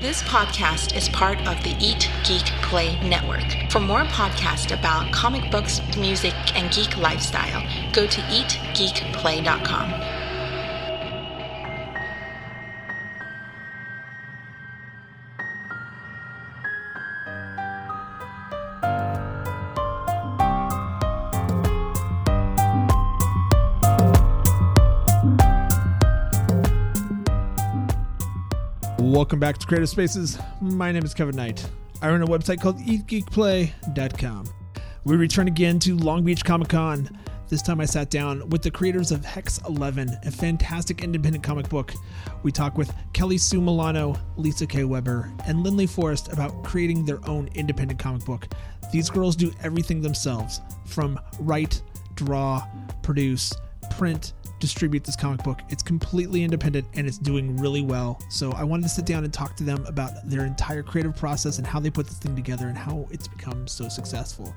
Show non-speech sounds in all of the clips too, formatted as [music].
This podcast is part of the Eat Geek Play Network. For more podcasts about comic books, music, and geek lifestyle, go to eatgeekplay.com. Welcome back to Creative Spaces. My name is Kevin Knight. I run a website called eatgeekplay.com. We return again to Long Beach Comic Con. This time I sat down with the creators of Hex 11, a fantastic independent comic book. We talk with Kelly Sue Milano, Lisa K. Weber, and Lindley Forrest about creating their own independent comic book. These girls do everything themselves from write, draw, produce, print, distribute this comic book. It's completely independent and it's doing really well. So I wanted to sit down and talk to them about their entire creative process and how they put this thing together and how it's become so successful.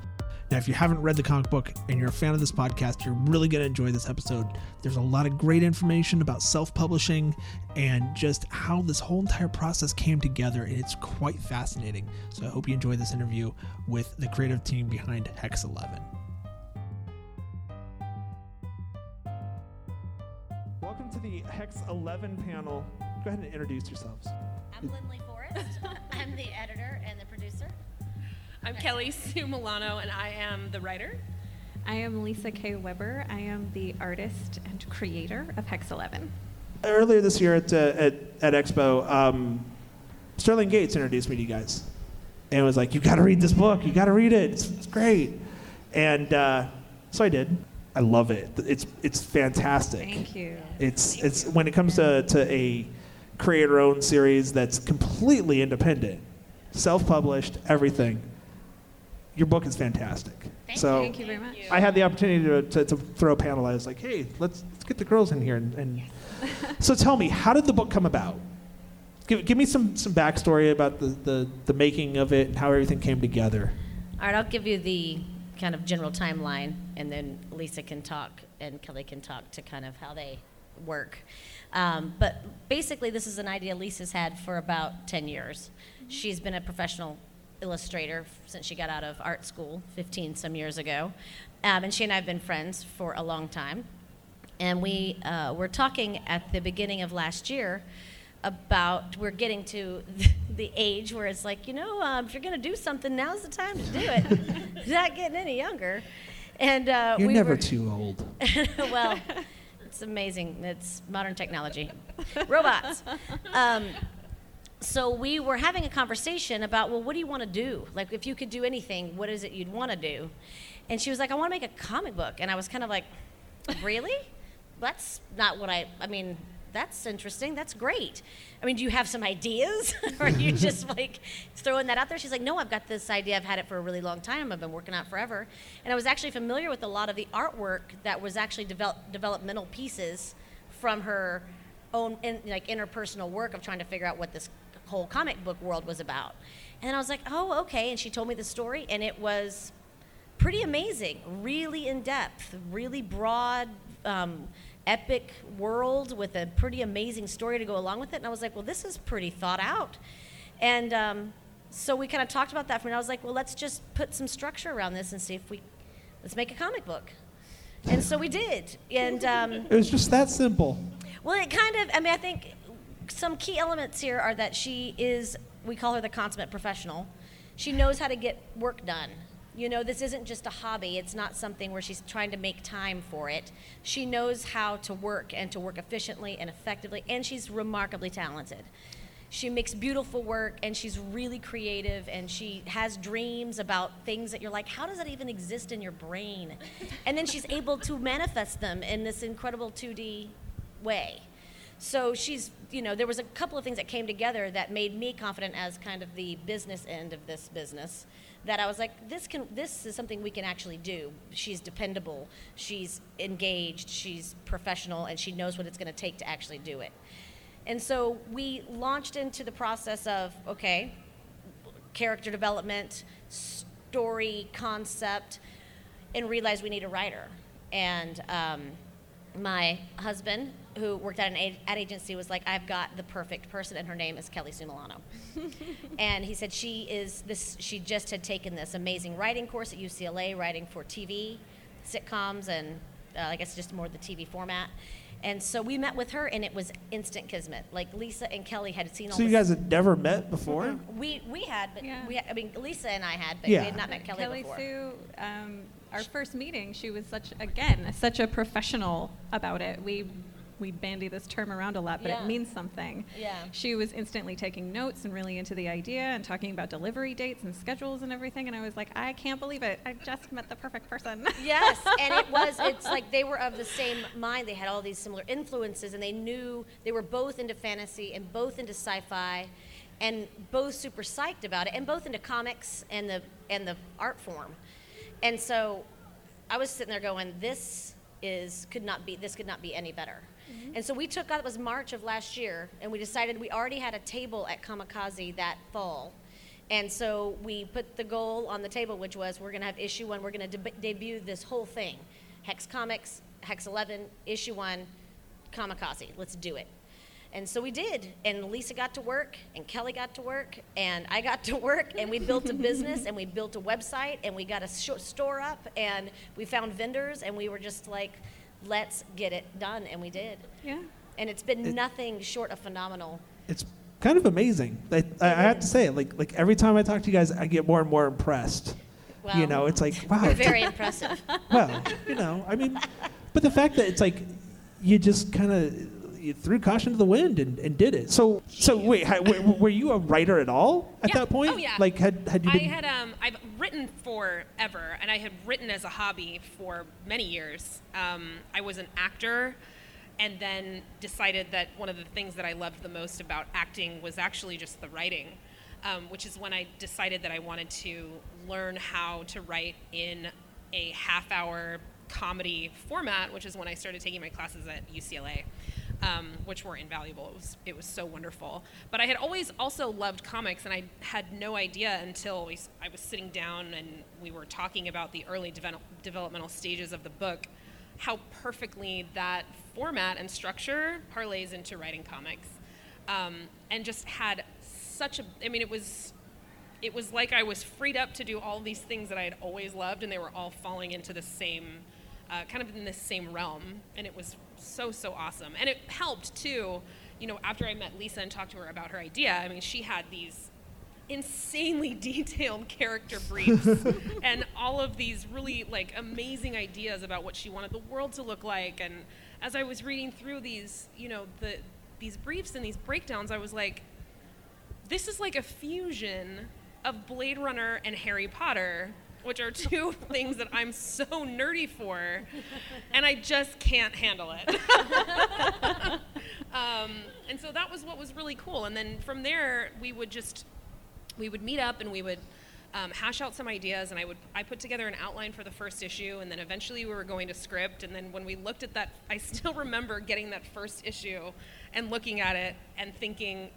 Now, if you haven't read the comic book and you're a fan of this podcast, you're really going to enjoy this episode. There's a lot of great information about self publishing and just how this whole entire process came together, and it's quite fascinating. So I hope you enjoy this interview with the creative team behind Hex 11. To the Hex 11 panel. Go ahead and introduce yourselves. I'm Lindley Forrest. [laughs] I'm the editor and the producer. I'm Kelly Sue Milano, and I am the writer. I am Lisa K. Weber. I am the artist and creator of Hex 11. Earlier this year at, uh, at, at Expo, um, Sterling Gates introduced me to you guys and was like, You got to read this book. You got to read it. It's, it's great. And uh, so I did. I love it. It's, it's fantastic. Thank you. It's, it's when it comes to, to a creator owned series that's completely independent, self published, everything. Your book is fantastic. Thank so Thank you very much. I had the opportunity to, to, to throw a panel. I was like, hey, let's, let's get the girls in here. And, and [laughs] so tell me, how did the book come about? Give, give me some, some backstory about the, the, the making of it and how everything came together. All right, I'll give you the kind of general timeline, and then Lisa can talk and Kelly can talk to kind of how they work. Um, but basically, this is an idea Lisa's had for about 10 years. She's been a professional illustrator since she got out of art school 15 some years ago. Um, and she and I have been friends for a long time. And we uh, were talking at the beginning of last year about we're getting to [laughs] the age where it's like, you know, um, if you're going to do something, now's the time to do it. [laughs] Not getting any younger. And uh, You're we never were, too old. [laughs] well, it's amazing. It's modern technology, robots. Um, so we were having a conversation about, well, what do you want to do? Like, if you could do anything, what is it you'd want to do? And she was like, I want to make a comic book. And I was kind of like, really? That's not what I. I mean, that's interesting. That's great. I mean, do you have some ideas? [laughs] or are you just [laughs] like throwing that out there? She's like, no, I've got this idea. I've had it for a really long time. I've been working on it forever. And I was actually familiar with a lot of the artwork that was actually develop, developmental pieces from her own in, like interpersonal work of trying to figure out what this whole comic book world was about. And then I was like, oh, okay. And she told me the story, and it was pretty amazing, really in depth, really broad, um, epic world with a pretty amazing story to go along with it. And I was like, well, this is pretty thought out. And um, so we kind of talked about that. For, and I was like, well, let's just put some structure around this and see if we let's make a comic book. And so we did. And um, It was just that simple. well, it kind of, I mean, I think some key elements here are that she is, we call her the consummate professional. She knows how to get work done. You know, this isn't just a hobby. It's not something where she's trying to make time for it. She knows how to work and to work efficiently and effectively, and she's remarkably talented. She makes beautiful work and she's really creative and she has dreams about things that you're like, how does that even exist in your brain? [laughs] And then she's able to manifest them in this incredible 2D way. So she's, you know, there was a couple of things that came together that made me confident as kind of the business end of this business. That I was like, this can, this is something we can actually do. She's dependable, she's engaged, she's professional, and she knows what it's going to take to actually do it. And so we launched into the process of okay, character development, story concept, and realized we need a writer. And um, my husband who worked at an ad, ad agency, was like, "I've got the perfect person, and her name is Kelly Sue Milano." [laughs] and he said she is this. She just had taken this amazing writing course at UCLA, writing for TV, sitcoms, and uh, I guess just more the TV format. And so we met with her, and it was instant kismet. Like Lisa and Kelly had seen all. So you guys had never met before? [laughs] we we had, but Yeah. we I mean Lisa and I had, but Yeah. we had not met Kelly, before. Sue, um, our first meeting, she was such again such a professional about it. We we bandy this term around a lot, but Yeah. it means something. Yeah. She was instantly taking notes and really into the idea and talking about delivery dates and schedules and everything. And I was like, I can't believe it. I just met the perfect person. [laughs] Yes, and it was. It's like they were of the same mind. They had all these similar influences, and they knew they were both into fantasy and both into sci-fi, and both super psyched about it, and both into comics and the and the art form. And so, I was sitting there going, "This is could not be. This could not be any better." Mm-hmm. And so we took. It was March of last year, and we decided we already had a table at Comikaze that fall. And so we put the goal on the table, which was we're going to have issue one. We're going to deb debut this whole thing, Hex Comics, Hex 11, issue one, Comikaze. Let's do it. And so we did. And Lisa got to work, and Kelly got to work, and I got to work, and we built a business, and we built a website, and we got a sh- store up, and we found vendors, and we were just like, let's get it done, and we did. yeah. And it's been nothing short of phenomenal. It's kind of amazing. I, I I have to say, like like every time I talk to you guys, I get more and more impressed. you know, it's like [laughs] wow. You're very impressive. well, you know, I mean, but the fact that it's like you just kind of you threw caution to the wind and, and did it. So so wait, ha, were, were you a writer at all at Yeah. that point? Oh, yeah. Like had had you I had um I've written forever, and I had written as a hobby for many years. Um, I was an actor, and then decided that one of the things that I loved the most about acting was actually just the writing, um, which is when I decided that I wanted to learn how to write in a half-hour comedy format, which is when I started taking my classes at UCLA um, which were invaluable. It was it was so wonderful. But I had always also loved comics, and I had no idea until we, I was sitting down and we were talking about the early develop, developmental stages of the book, how perfectly that format and structure parlays into writing comics, um, and just had such a. I mean, it was it was like I was freed up to do all these things that I had always loved, and they were all falling into the same, uh, kind of in the same realm, and it was so so awesome. And it helped too, you know, after I met Lisa and talked to her about her idea. I mean, she had these insanely [laughs] detailed character briefs [laughs] and all of these really like amazing ideas about what she wanted the world to look like and as i was reading through these you know the these briefs and these breakdowns i was like this is like a fusion of Blade Runner and Harry Potter, which are two [laughs] things that I'm so nerdy for, and I just can't handle it. [laughs] um, and so that was what was really cool. And then from there, we would just we would meet up and we would um, hash out some ideas and I would I put together an outline for the first issue and then eventually we were going to script and then when we looked at that I [laughs] still remember getting that first issue and looking at it and thinking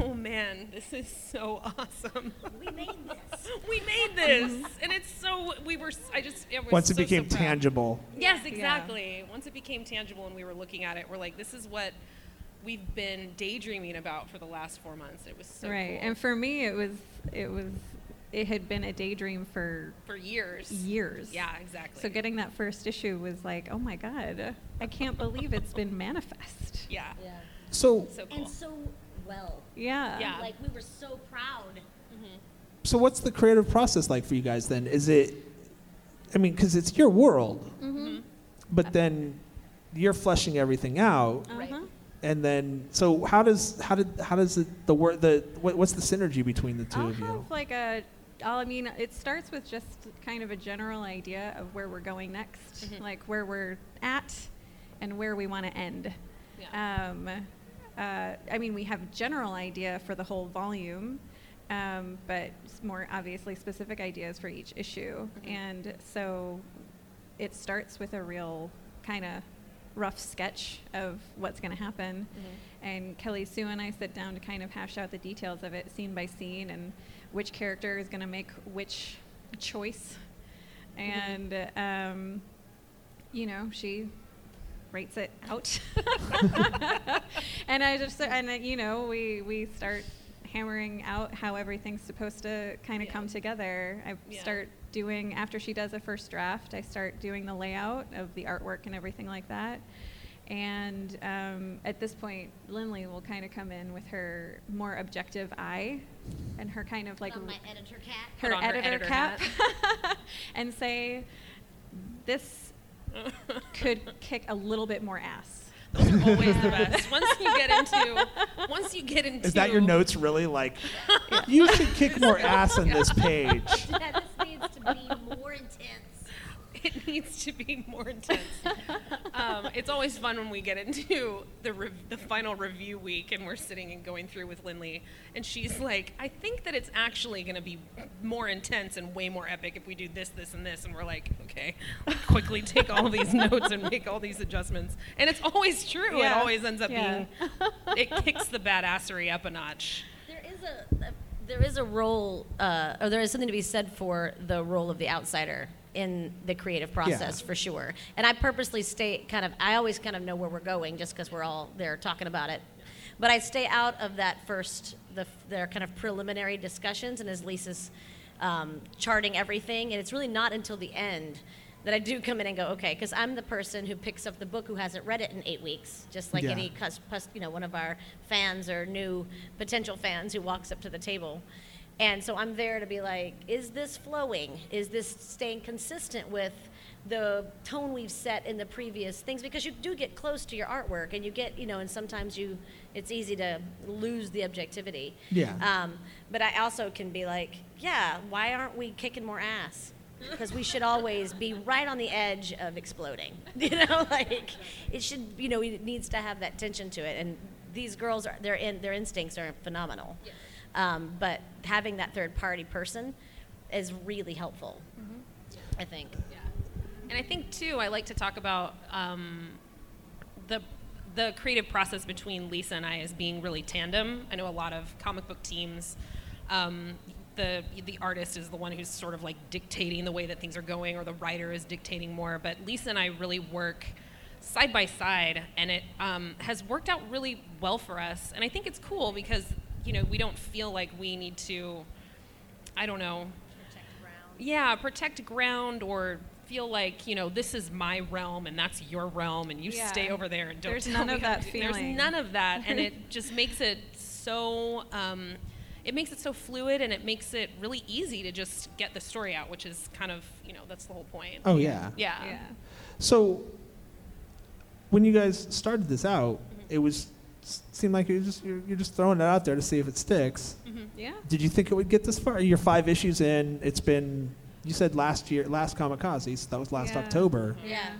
oh man this is so awesome We made this. [laughs] we made this and it's so we were I just it was Once it so, so became proud. tangible. Yes, exactly. Once it became tangible and we were looking at it, we're like, this is what we've been daydreaming about for the last four months. It was so right. cool. And for me, it was it was it had been a daydream for for years. years. Yeah, exactly. So getting that first issue was like, oh my god, I can't believe it's been manifest. yeah, Yeah. So so cool. And so well. Yeah. Yeah. Like we were so proud. so what's the creative process like for you guys then? Is it? I mean, because it's your world, Mm-hmm. but then you're fleshing everything out. Right. Uh-huh. And then, so how does how did how does it, the word the what, what's the synergy between the 2 I'll of you? have like a. I'll, I mean, it starts with just kind of a general idea of where we're going next, like where we're at, and where we want to end. Yeah. Um, uh, I mean, we have a general idea for the whole volume, um, but more obviously specific ideas for each issue. And so it starts with a real kind of rough sketch of what's going to happen. And Kelly Sue and I sit down to kind of hash out the details of it scene by scene and which character is going to make which choice. And, um, you know, she writes it out. [laughs] and I just and you know we we start hammering out how everything's supposed to kind of Yeah. come together. I Yeah. start doing after she does a first draft. I start doing the layout of the artwork and everything like that. And um, at this point, Lindley will kind of come in with her more objective eye and her kind of like my editor cat. her Put on her editor, editor cap [laughs] and say, this could kick a little bit more ass. Those are always the best. [laughs] Once you get into, once you get into. Is that your notes really? Like, [laughs] you should kick more ass on this page. Yeah, this needs to be more intense. It [laughs] needs to be more intense. um, it's always fun when we get into the rev- the final review week and we're sitting and going through with Lindley, and she's like, "I think that it's actually going to be more intense and way more epic if we do this, this, and this." And we're like, "Okay, quickly take all these [laughs] notes and make all these adjustments." And it's always true. It always ends up Yeah. being. It kicks the badassery up a notch. There is a, a there is a role, uh, or there is something to be said for the role of the outsider in the creative process for sure. And I purposely stay kind of. I always kind of know where we're going just because we're all there talking about it. But I stay out of that first, the their kind of preliminary discussions, and as Lisa's um, charting everything, and it's really not until the end that I do come in and go, okay, because I'm the person who picks up the book who hasn't read it in eight weeks, just like Yeah. any cus- you know one of our fans or new potential fans who walks up to the table and so i'm there to be like is this flowing? Is this staying consistent with the tone we've set in the previous things? Because you do get close to your artwork and you get you know and sometimes you it's easy to lose the objectivity. Yeah. um, but i also can be like yeah why aren't we kicking more ass? Because we should always be right on the edge of exploding [laughs] you know [laughs] like it should you know it needs to have that tension to it. And these girls are their in, their instincts are phenomenal um, but having that third party person is really helpful i think And I think too, I like to talk about um, the the creative process between Lisa and I is being really tandem. I know a lot of comic book teams. Um, the the artist is the one who's sort of like dictating the way that things are going, or the writer is dictating more. But Lisa and I really work side by side, and it um, has worked out really well for us. And I think it's cool because you know we don't feel like we need to. I don't know yeah protect ground or feel like you know this is my realm and that's your realm and you Yeah. stay over there and don't There's tell none me of that to do-" there's none of that and it [laughs] just makes it so um, it makes it so fluid and it makes it really easy to just get the story out which is kind of you know that's the whole point Oh, yeah. yeah Yeah. So, when you guys started this out, it was seemed like you're just you're, you're just throwing it out there to see if it sticks. Yeah. Did you think it would get this far? You're five issues in. It's been you said last year, last Comikaze, so that was last Yeah. October. yeah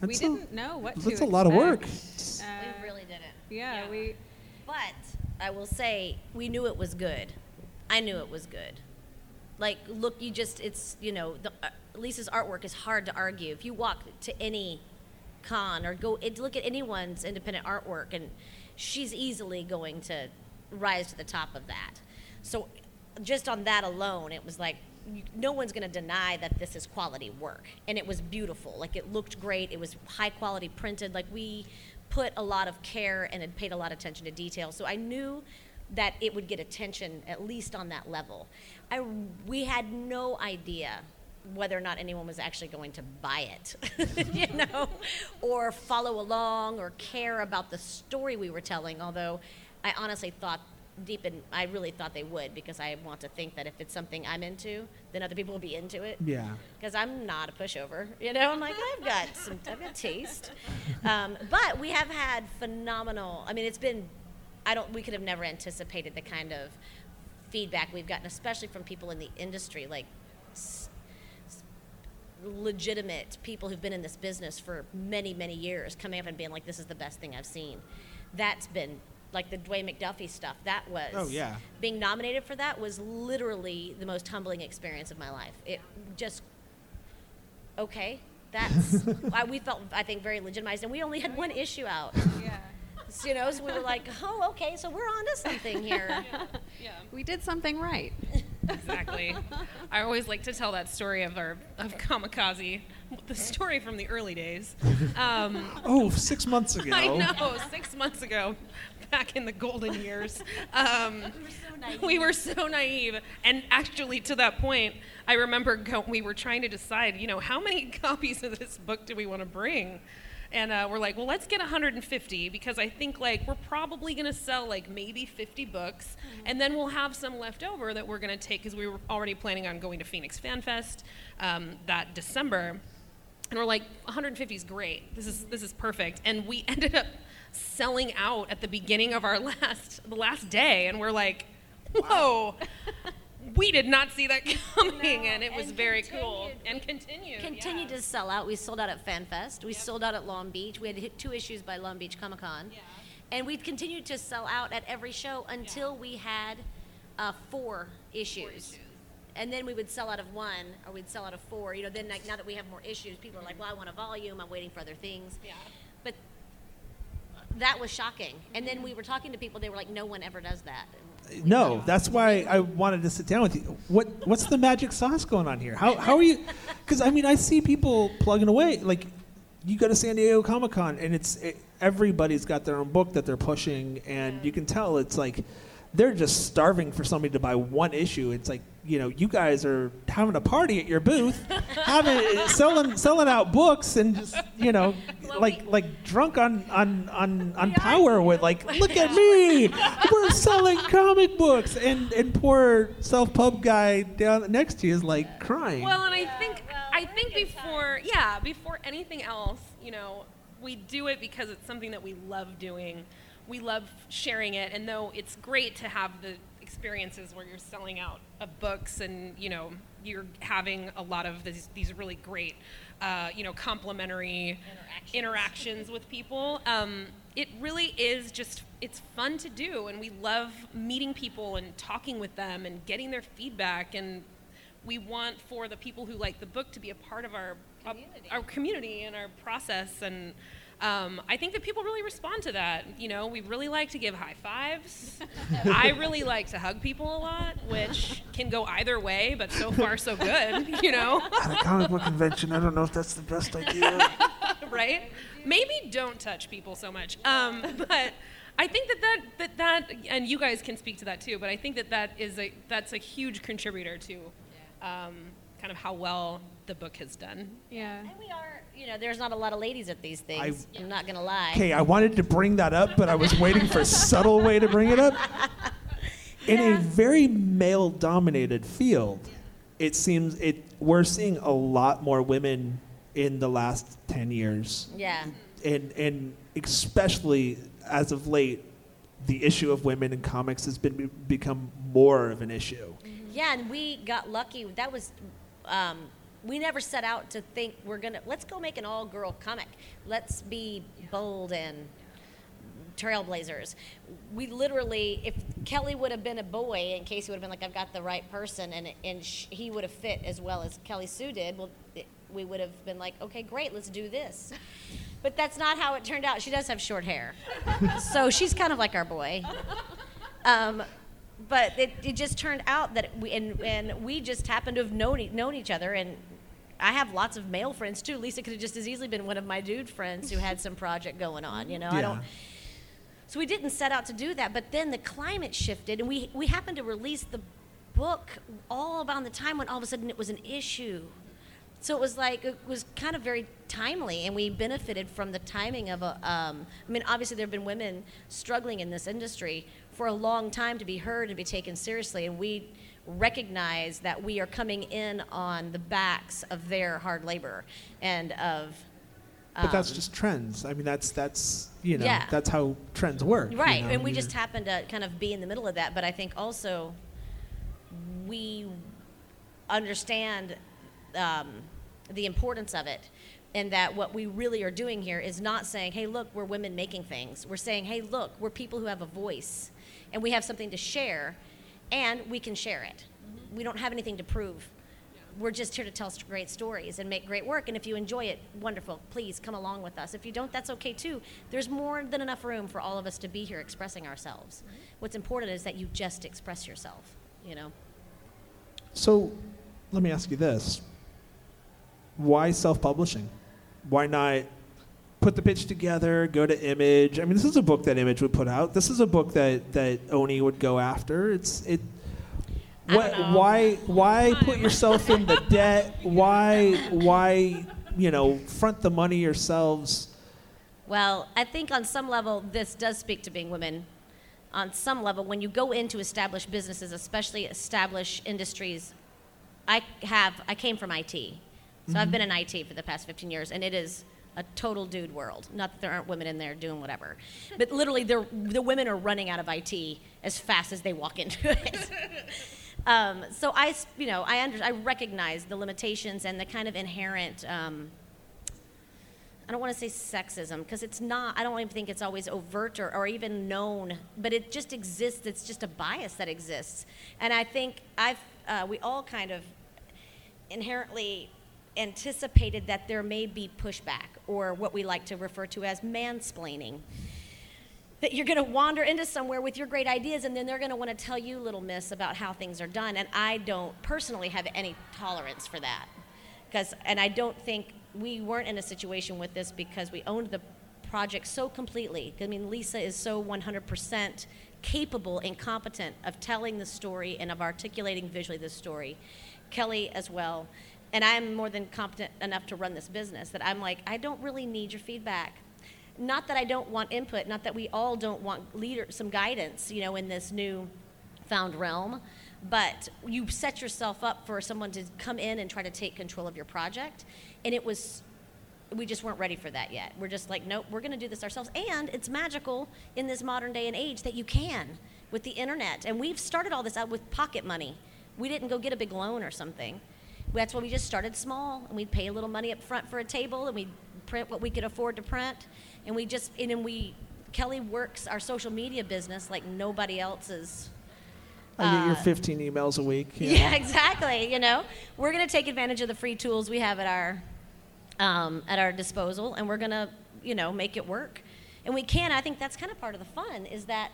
That's we a- didn't know what to That's a lot of work. Uh, we really didn't yeah, Yeah. we But I will say, we knew it was good. I knew it was good. Like, look, you just, it's, you know, the, uh, Lisa's artwork is hard to argue. If you walk to any con or go it, look at anyone's independent artwork, and she's easily going to rise to the top of that. So, just on that alone, it was like, no one's going to deny that this is quality work. And it was beautiful. Like, it looked great. It was high quality printed. Like, we put a lot of care and had paid a lot of attention to detail. So I knew that it would get attention at least on that level. I, we had no idea whether or not anyone was actually going to buy it, [laughs] you know, or follow along or care about the story we were telling. Although I honestly thought deep in, I really thought they would because I want to think that if it's something I'm into, then other people will be into it Yeah. because I'm not a pushover. You know, I'm like I've got some, I've got taste. Um, but we have had phenomenal. I mean, it's been. I don't. We could have never anticipated the kind of feedback we've gotten, especially from people in the industry, like legitimate people who've been in this business for many, many years, coming up and being like, "This is the best thing I've seen." That's been like the Dwayne McDuffie stuff. That was. Oh, yeah. Being nominated for that was literally the most humbling experience of my life. It just okay. That's [laughs] why we felt I think very legitimized, and we only had one issue out. yeah. So, you know, so we were like, oh, okay, so we're on to something here. yeah We did something right. [laughs] exactly. I always like to tell that story of our of Comikaze, the story from the early days. Um, [laughs] Oh, six months ago. I know, six months ago, back in the golden years. Um, we were so naive. And actually, to that point, I remember go- we were trying to decide, you know, how many [laughs] copies of this book do we want to bring? And uh, we're like, well, let's get 150 because I think like we're probably going to sell like maybe 50 books, and then we'll have some left over that we're going to take because we were already planning on going to Phoenix Fan Fest um, that December. And we're like 150 is great. This is this is perfect. And we [laughs] ended up selling out at the beginning of our [laughs] last the last day. And we're like whoa [laughs] we did not see that coming and it was and very cool and continued Continued yeah. to sell out. We sold out at FanFest. We sold out at Long Beach. We had hit two issues by Long Beach Comic Con. Yeah. And we've continued to sell out at every show until we had uh, four issues. issues. And then we would sell out of one, or we'd sell out of four. You know, then like now that we have more issues, people are like, "Well, I want a volume. I'm waiting for other things." Yeah. But that was shocking. And then we were talking to people. They were like, "No one ever does that." No, that's why I wanted to sit down with you. What What's the magic sauce going on here? How How are you? Because I mean, I see people plugging away. Like, you go to San Diego Comic Con, and it's it, everybody's got their own book that they're pushing, and you can tell it's like they're just starving for somebody to buy one issue. It's like you know, you guys are having a party at your booth, having selling selling out books, and just you know, like like drunk on on on on power with like, look at me, we're selling comic books, and and poor self pub guy down next to you is like crying. Well, and I think I think before yeah, before anything else, you know, we do it because it's something that we love doing. We love sharing it, and though it's great to have the experiences where you're selling out of books and you know you're having a lot of these, these really great uh, you know complimentary interactions, with people. Um, it really is just it's fun to do and we love meeting people and talking with them and getting their feedback and we want for the people who like the book to be a part of our community, our community and our process and um, I think that people really respond to that. You know, we really like to give high fives. [laughs] I really like to hug people a lot, which can go either way, but so far so good. [laughs] You know, At a comic book convention, I don't know if that's the best idea. [laughs] right? Maybe don't touch people so much. Um, but I think that that, that that and you guys can speak to that too. But I think that that is a that's a huge contributor to um, kind of how well the book has done. Yeah. And we are, you know, there's not a lot of ladies at these things. I, am not going to lie. Okay, I wanted to bring that up, but I was waiting for a [laughs] subtle way to bring it up. In a very male-dominated field, it seems it we're seeing a lot more women in the last ten years, Yeah. and and especially as of late, the issue of women in comics has been become more of an issue. Yeah, and we got lucky. That was, um, we never set out to think we're gonna. Let's go make an all-girl comic. Let's be bold and trailblazers. We literally, if Kelly would have been a boy, and Casey would have been like, "I've got the right person," and and sh- he would have fit as well as Kelly Sue did. Well, it, we would have been like, "Okay, great, let's do this." But that's not how it turned out. She does have short hair, [laughs] so she's kind of like our boy. Um, but it, it just turned out that we and, and we just happened to have known known each other and I have lots of male friends too. Lisa could have just as easily been one of my dude friends who had some project going on. You know, I don't. So we didn't set out to do that, but then the climate shifted, and we we happened to release the book all around the time when all of a sudden it was an issue. So it was like it was kind of very timely, and we benefited from the timing of a. Um, I mean, obviously there have been women struggling in this industry for a long time to be heard and be taken seriously, and we recognize that we are coming in on the backs of their hard labor and of. But that's um, just trends. I mean, that's that's you know Yeah. that's how trends work. you Right, know, and we you- just happen to kind of be in the middle of that. But I think also we understand um, the importance of it, and that what we really are doing here is not saying, "Hey, look, we're women making things." We're saying, "Hey, look, we're people who have a voice, and we have something to share, and we can share it. We don't have anything to prove." We're just here to tell great stories and make great work. And if you enjoy it, wonderful. Please come along with us. If you don't, that's okay too. There's more than enough room for all of us to be here expressing ourselves. What's important is that you just express yourself, you know? So, let me ask you this: Why self-publishing? Why not put the pitch together, go to Image? I mean, this is a book that Image would put out. This is a book that that Oni would go after. It's it. What, why why put yourself in the [laughs] debt? Why why you know front the money yourselves? Well, I think on some level, this does speak to being women. On some level, when you go into established businesses, especially established industries, I have I came from IT, so I've mm-hmm. been in IT for the past 15 years, and it is a total dude world. Not that there aren't women in there doing whatever, but literally, the women are running out of IT as fast as they walk into it. [laughs] um, so I, you know, I under, I recognize the limitations and the kind of inherent. Um, I don't want to say sexism because it's not, I don't even think it's always overt or, or even known, but it just exists. It's just a bias that exists. And I think I've, uh, we all kind of inherently anticipated that there may be pushback or what we like to refer to as mansplaining. That you're going to wander into somewhere with your great ideas and then they're going to want to tell you, little miss, about how things are done. And I don't personally have any tolerance for that because and i don't think we weren't in a situation with this because we owned the project so completely i mean lisa is so 100% capable and competent of telling the story and of articulating visually the story kelly as well and i'm more than competent enough to run this business that i'm like i don't really need your feedback not that i don't want input not that we all don't want leader some guidance you know in this new found realm, but you set yourself up for someone to come in and try to take control of your project. And it was, we just weren't ready for that yet. We're just like, nope, we're going to do this ourselves. And it's magical in this modern day and age that you can with the internet. And we've started all this out with pocket money. We didn't go get a big loan or something. That's why we just started small and we'd pay a little money up front for a table and we'd print what we could afford to print. And we just, and then we, Kelly works our social media business like nobody else's I get your Uh, 15 emails a week. [laughs] yeah, know. exactly. You know, we're going to take advantage of the free tools we have at our um, at our disposal, and we're going to, you know, make it work. And we can. I think that's kind of part of the fun is that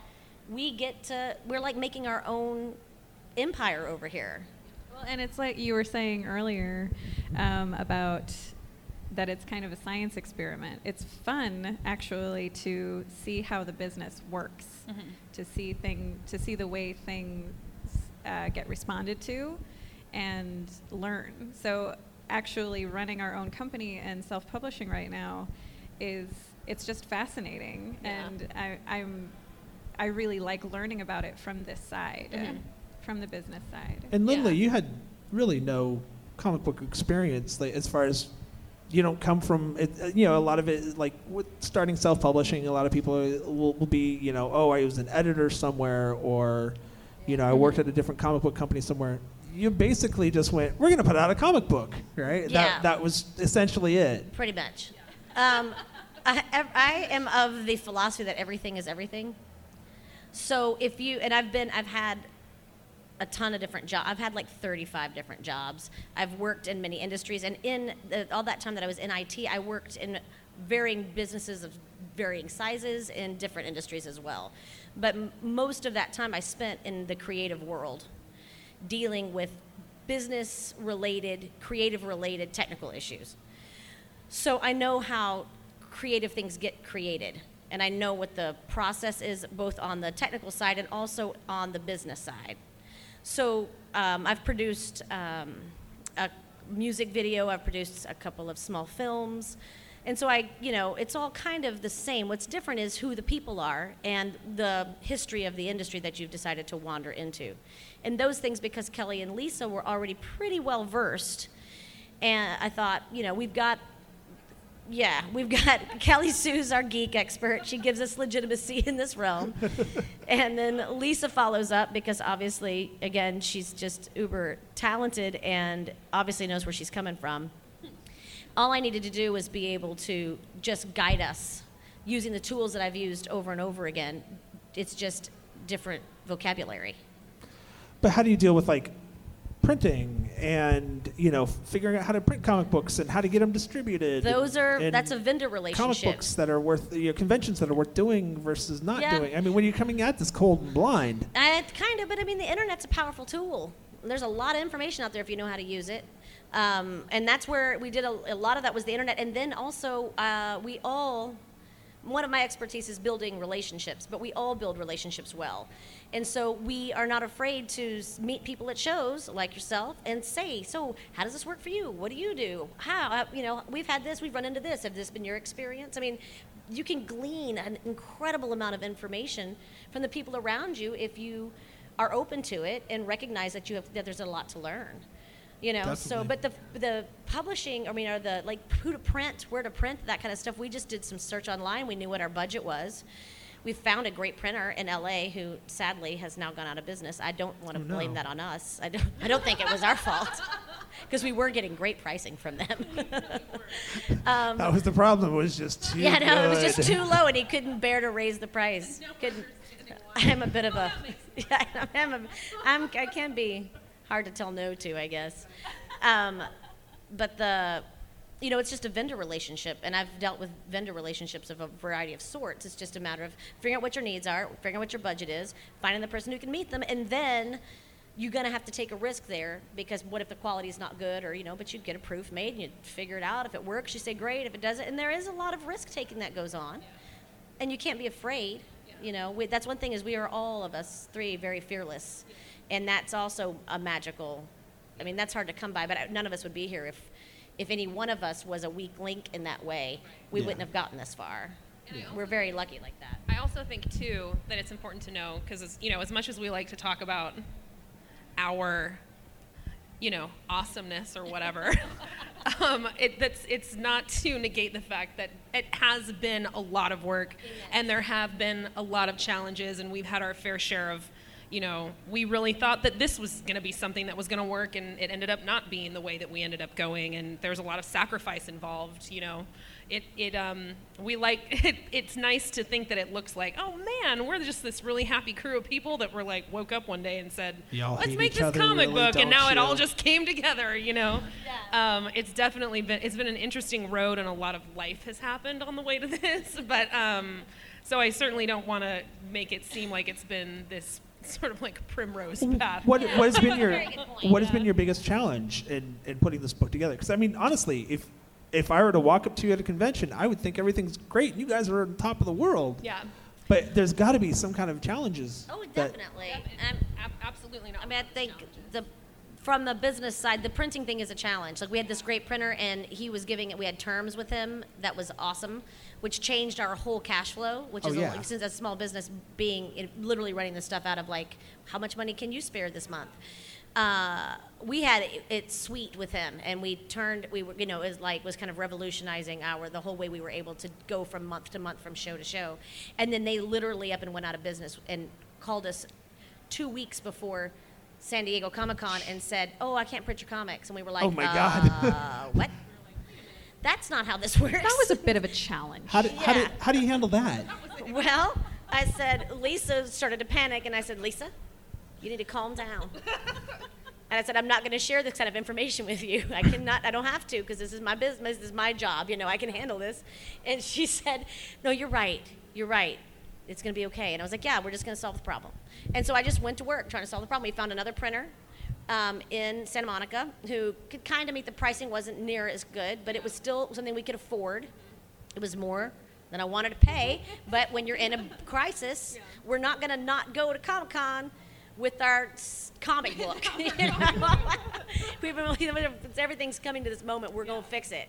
we get to. We're like making our own empire over here. Well, and it's like you were saying earlier um, about that it's kind of a science experiment. It's fun actually to see how the business works, to see thing, to see the way things uh, get responded to, and learn. So actually, running our own company and self-publishing right now is it's just fascinating, Yeah. and I, I'm I really like learning about it from this side, Mhm. From the business side. And Lindley, Yeah. you had really no comic book experience, like as far as you don't come from it. uh, You know, a lot of it like with starting self-publishing, a lot of people will, will be, you know, oh, I was an editor somewhere, or, you know, I worked at a different comic book company somewhere. You basically just went, we're going to put out a comic book, right? Yeah. That that was essentially it. Pretty much. Um, I, I am of the philosophy that everything is everything. So if you and I've been, I've had a ton of different jobs. I've had like 35 different jobs. I've worked in many industries, and in the, all that time that I was in IT, I worked in varying businesses of varying sizes in different industries as well. But m- most of that time I spent in the creative world, dealing with business-related, creative-related technical issues. So I know how creative things get created, and I know what the process is both on the technical side and also on the business side. So um, I've produced um, a music video, I've produced a couple of small films. And so I, you know, it's all kind of the same. What's different is who the people are and the history of the industry that you've decided to wander into. And those things, because Kelly and Lisa were already pretty well versed, and I thought, you know, we've got yeah, we've got [laughs] Kelly Sue's our geek expert. She gives us legitimacy [laughs] in this realm. and then Lisa follows up because obviously, again, she's just uber talented and obviously knows where she's coming from. All I needed to do was be able to just guide us using the tools that I've used over and over again. It's just different vocabulary. But how do you deal with like printing and you know figuring out how to print comic books and how to get them distributed? Those are and that's a vendor relationship. comic books that are worth you know, conventions that are worth doing versus not Yeah. doing. I mean, when you're coming at this cold and blind, Uh, kind of, but I mean, the internet's a powerful tool. there's a lot of information out there if you know how to use it. Um, and that's where we did a, a lot of that was the internet. And then also, uh, we all, one of my expertise is building relationships, but we all build relationships well. And so we are not afraid to meet people at shows like yourself and say, so how does this work for you? What do you do? How, uh, you know, we've had this, we've run into this. Have this been your experience? I mean, you can glean an incredible amount of information from the people around you if you are open to it and recognize that you have that there's a lot to learn you know so but the the publishing i mean or the like who to print where to print that kind of stuff we just did some search online we knew what our budget was. We found a great printer in la who sadly has now gone out of business. I don't want to Oh, no. blame that on us. I don't i don't think it was our fault [laughs] because we were getting great pricing from them. [laughs] Um, that was the problem. It was just too yeah no it was just too low and he [laughs] couldn't bear to raise the price. Couldn't i'm a bit of a yeah, i'm a i'm i can be hard to tell no to i guess. Um, but the you know it's just a vendor relationship and i've dealt with vendor relationships of a variety of sorts. It's just a matter of figuring out what your needs are figuring out what your budget is finding the person who can meet them and then you're going to have to take a risk there because what if the quality is not good or you know but you get a proof made and you figure it out. If it works you say great. If it doesn't and there is a lot of risk taking that goes on. And you can't be afraid you know? We, that's one thing is we are all of us three very fearless and that's also a magical i mean that's hard to come by but none of us would be here if if any one of us was a weak link in that way. We Yeah. wouldn't have gotten this far. We're very lucky like that. I also think too that it's important to know because you know as much as we like to talk about our you know awesomeness or whatever [laughs] um, it, that's it's not to negate the fact that it has been a lot of work and there have been a lot of challenges and we've had our fair share of you know we really thought that this was going to be something that was going to work and it ended up not being the way that we ended up going and there's a lot of sacrifice involved you know. It, it um, we like [laughs] it, it's nice to think that it looks like oh man we're just this really happy crew of people that were like woke up one day and said Y'all let's make this comic really, book and don't now it all just came together you know? Yeah. um, it's definitely been it's been an interesting road and a lot of life has happened on the way to [laughs] this but um, so i certainly don't want to make it seem like it's been this [laughs] sort of like primrose path What, what has been [laughs] your point. what has been your biggest challenge in, in putting this book together? Because I mean, honestly, if if I were to walk up to you at a convention, I would think everything's great. You guys are on top of the world. yeah But there's got to be some kind of challenges. oh that- definitely Yep, Um, ab- absolutely not I mean, I think the from the business side, the printing thing is a challenge. Like we had this great printer, and he was giving it. We had terms with him that was awesome, which changed our whole cash flow. Which Oh, is a- yeah. since a small business, being it, literally running this stuff out of like, how much money can you spare this month? Uh, we had it, it sweet with him, and we turned. We were, you know, it was like was kind of revolutionizing our the whole way we were able to go from month to month, from show to show, and then they literally up and went out of business and called us two weeks before San Diego Comic Con and said, "Oh, I can't print your comics," and we were like, Oh my God. uh, what? That's not how this [laughs] works." That was a bit of a challenge. How do, how, do, how do you handle that? well. I said, Lisa started to panic, and I said, Lisa, you need to calm down. And I said, I'm not going to share this kind of information with you. I cannot, I don't have to because this is my business, this is my job. You know, I can handle this. And she [laughs] said, No, you're right. You're right. It's going to be okay. And I was like, Yeah, we're just going to solve the problem. And so I just went to work trying to solve the problem. We found another printer um, in Santa Monica who could kind of meet the pricing, wasn't near as good, but it was still something we could afford. It was more than I wanted to pay, but when you're in a crisis, we're not going to not go to Comic Con with our s- comic [laughs] book. you know? [laughs] We've been, since everything's coming to this moment, we're going to fix it.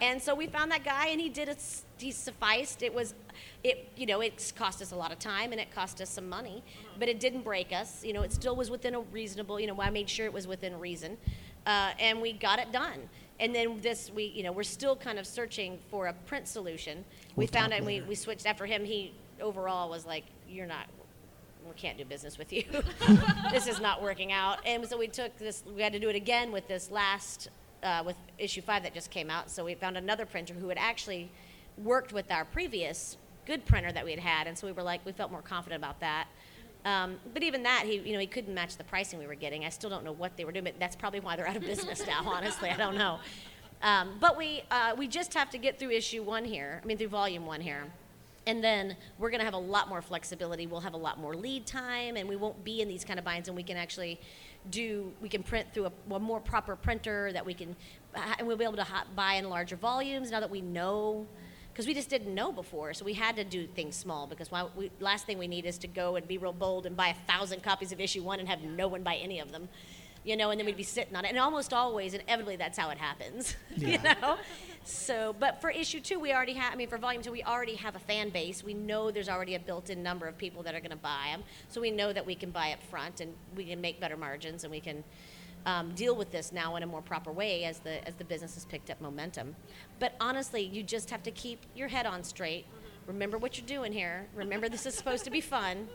And so we found that guy, and he did it. He sufficed. It was, it you know, it's cost us a lot of time, and it cost us some money, but it didn't break us. You know, it still was within a reasonable. You know, I made sure it was within reason, uh, and we got it done. And then this, we, you know, we're still kind of searching for a print solution. We We'll found it, and we, we switched after him. He overall was like, "You're not, we can't do business with you. [laughs] this is not working out." And so we took this. We had to do it again with this last, uh, with issue five that just came out. So we found another printer who had actually worked with our previous good printer that we had had, and so we were like, we felt more confident about that. Um, but even that, he, you know, he couldn't match the pricing we were getting. I still don't know what they were doing, but that's probably why they're out of business now. [laughs] Honestly, I don't know. Um, but we uh, we just have to get through issue one here. I mean, through volume one here, And then we're going to have a lot more flexibility. We'll have a lot more lead time, and we won't be in these kind of binds. And we can actually do. We can print through a, a more proper printer that we can, uh, and we'll be able to buy in larger volumes now that we know. Because we just didn't know before, so we had to do things small. Because why, we, last thing we need is to go and be real bold and buy a thousand copies of issue one and have no one buy any of them you know, and then we'd be sitting on it. And almost always, inevitably, that's how it happens, [laughs] you know. So, but for issue two, we already have. I mean, for volume two, we already have a fan base. We know there's already a built-in number of people that are going to buy them, so we know that we can buy up front and we can make better margins and we can. Um, deal with this now in a more proper way as the as the business has picked up momentum. But honestly, you just have to keep your head on straight. Remember what you're doing here. Remember this is supposed to be fun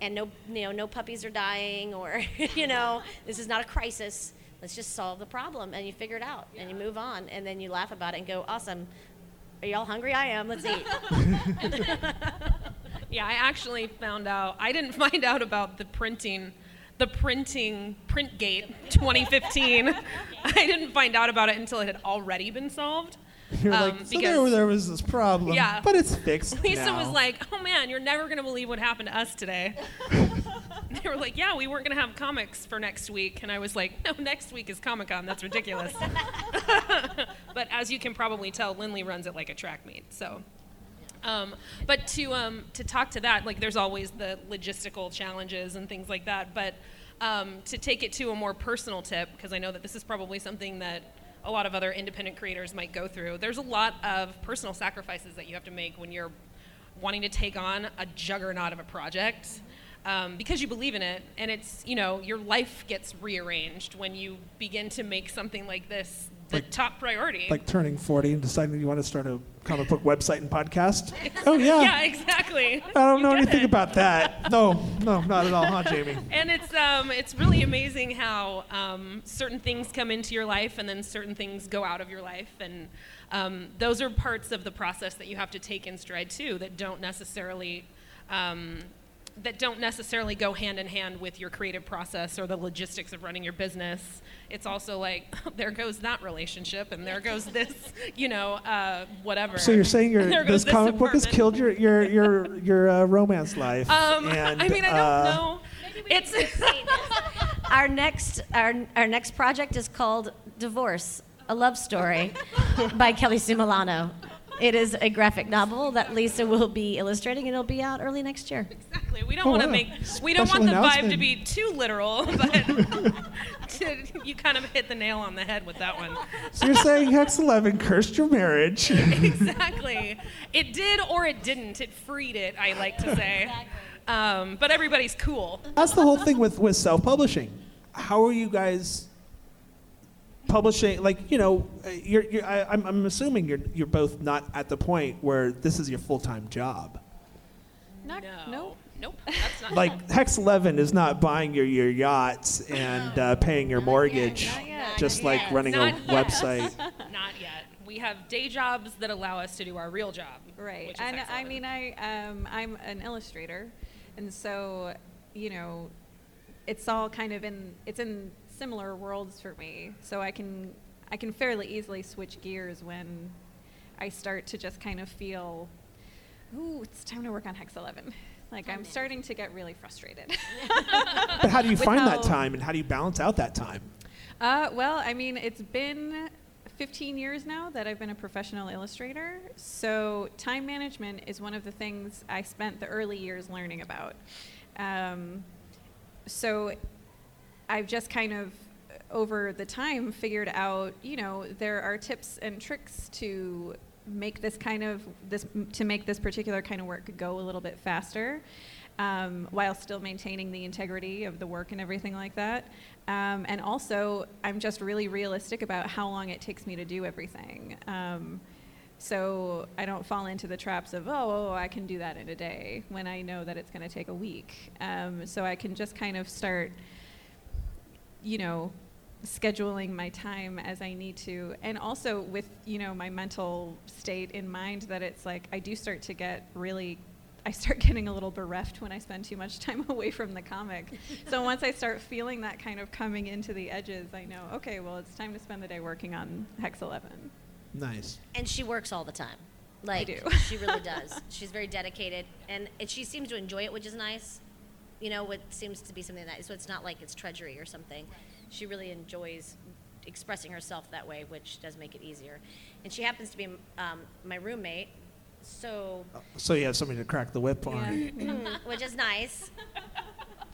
and no you know no puppies are dying or [laughs] you know this is not a crisis let's just solve the problem and you figure it out and you move on and then you laugh about it and go awesome are y'all hungry i am let's eat [laughs] Yeah, I actually found out. I didn't [laughs] find out about the printing, the printing Printgate 2015. I didn't find out about it until it had already been solved. You're Um, like, so because- there, there was this problem, Yeah. but it's fixed [laughs] Lisa now. was like, "Oh man, you're never gonna believe what happened to us today." [laughs] they were like, "Yeah, we weren't gonna have comics for next week," and I was like, "No, next week is Comic Con. That's ridiculous." [laughs] but as you can probably tell, Lindley runs it like a track meet, so. Um, but to um, to talk to that, like there's always the logistical challenges and things like that. But um, to take it to a more personal tip, because I know that this is probably something that a lot of other independent creators might go through. There's a lot of personal sacrifices that you have to make when you're wanting to take on a juggernaut of a project. Um, because you believe in it, and it's you know your life gets rearranged when you begin to make something like this the Like- top priority. like turning 40 and deciding you want to start a comic book website and podcast. [laughs] oh yeah. yeah, exactly. I don't You know anything it. about that. [laughs] No, no, not at all, huh, Jamie? And it's um, it's really amazing how um, certain things come into your life and then certain things go out of your life, and um, those are parts of the process that you have to take in stride too. That don't necessarily um, that don't necessarily go hand in hand with your creative process or the logistics of running your business. It's also like [laughs] there goes that relationship, and there goes this, you know, uh, whatever. So you're saying your [laughs] There this goes comic book has killed your your your [laughs] your uh, romance life. Um, and, I mean, I don't uh, know. It's our next our, our next project is called divorce a love story by kelly sue milano it is a graphic novel that lisa will be illustrating and it'll be out early next year Exactly. We don't Oh, want to wow. make. We don't Special want the vibe to be too literal, [laughs] but [laughs] to, you kind of hit the nail on the head with that one. So you're saying Hex 11 cursed your marriage? [laughs] exactly. It did or it didn't. It freed it. I like to say. Um, but everybody's cool. That's the whole thing with with self-publishing. How are you guys publishing? Like, you know, uh, you're, you're I, I'm, I'm assuming you're you're both not at the point where this is your full-time job. Not, No. Nope. Nope. That's not. Like Hex 11 is not buying your your yachts and uh, paying your mortgage, not yet. just Not like yet. running a Not yet. website. [laughs] not yet. We have day jobs that allow us to do our real job. Right. And I mean, I um, I'm an illustrator, and so you know, it's all kind of in it's in similar worlds for me. So I can I can fairly easily switch gears when I start to just kind of feel, ooh, it's time to work on Hex 11. Like I'm starting to get really frustrated. [laughs] But how do you With find that time, and how do you balance out that time? Uh, well, I mean, it's been 15 years now that I've been a professional illustrator. So, time management is one of the things I spent the early years learning about. Um, so, I've just kind of over the time figured out, you know, there are tips and tricks to make this kind of this to make this particular kind of work go a little bit faster um, while still maintaining the integrity of the work and everything like that. Um, and also, I'm just really realistic about how long it takes me to do everything. Um, so I don't fall into the traps of, oh, oh, I can do that in a day when I know that it's going to take a week. Um, so I can just kind of start, you know, scheduling my time as I need to. And also with, you know, my mental state in mind that it's like I do start to get really I start [laughs] getting a little bereft when I spend too much time [laughs] away from the comic. so [laughs] once I start feeling that kind of coming into the edges, I know, okay, well, it's time to spend the day working on Hex 11. Nice. and she works all the time Like do. she really does. She's very dedicated, and it, she seems to enjoy it, which is nice. You know, what seems to be something that so it's not like it's treachery or something. She really enjoys expressing herself that way, which does make it easier. And she happens to be um, my roommate, so So you have somebody to crack the whip on. [clears throat] Which is nice.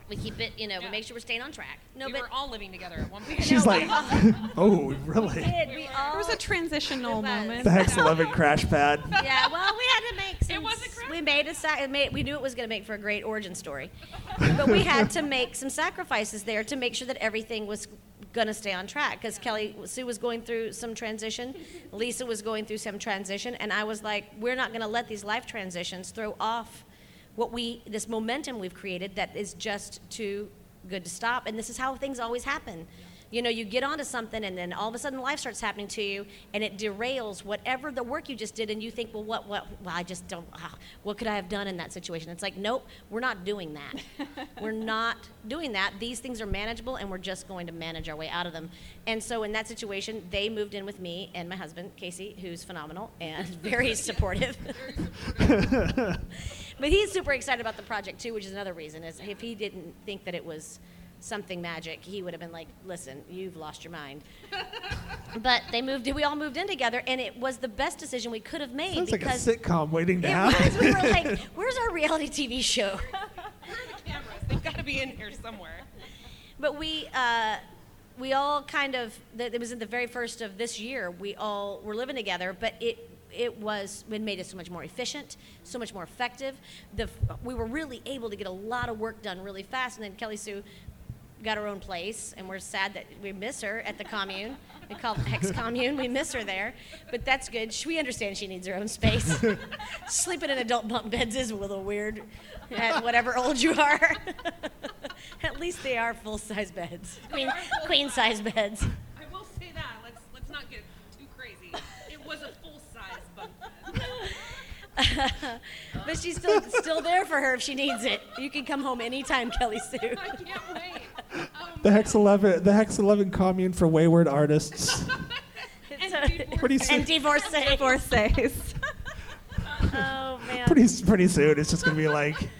We keep it, you know, we Yeah. make sure we're staying on track. No, we but were all living together at one point. She's like, [laughs] oh, really? did we all? There was a transitional was. moment. The Hex 11 crash pad. yeah, well, we had to make some. wasn't crap. We made a sac- it made, We knew it was going to make for a great origin story, but we had to make some sacrifices there to make sure that everything was going to stay on track. Because Kelly Sue was going through some transition, Lisa was going through some transition, and I was like, we're not going to let these life transitions throw off what we this momentum we've created that is just too good to stop. And this is how things always happen. You know, you get onto something, and then all of a sudden life starts happening to you, and it derails whatever the work you just did, and you think, well, what, what, well, I just don't, ah, what could I have done in that situation? It's like, nope, we're not doing that. [laughs] we're not doing that. These things are manageable, and we're just going to manage our way out of them. And so, in that situation, they moved in with me and my husband, Casey, who's phenomenal and [laughs] [laughs] very supportive. But he's super excited about the project too, which is another reason. Is if he didn't think that it was something magic, he would have been like, "Listen, you've lost your mind." [laughs] but they moved. We all moved in together, and it was the best decision we could have made Sounds like a because sitcom waiting to it happen. was. We were [laughs] like, "Where's our reality TV show?" Where are the cameras? They've got to be in here somewhere. But we uh, we all kind of it was in the very first of this year. We all were living together, but it it was it made us so much more efficient, so much more effective. The we were really able to get a lot of work done really fast. And then Kelly Sue got her own place, and we're sad that we miss her at the commune. [laughs] We call it Hex Commune. We miss her there, but that's good. We understand she needs her own space. [laughs] Sleeping in adult bunk beds is a little weird, at whatever old you are. [laughs] at least they are full size beds, queen queen size beds. I will say that. Let's let's not get [laughs] but she's still still there for her if she needs it. You can come home anytime, Kelly Sue. I can't wait. Um, The Hex 11, the Hex 11 commune for wayward artists. [laughs] It's And a- [laughs] Pretty soon, and divorcee. Forsays. Oh man. pretty, pretty soon, it's just gonna be like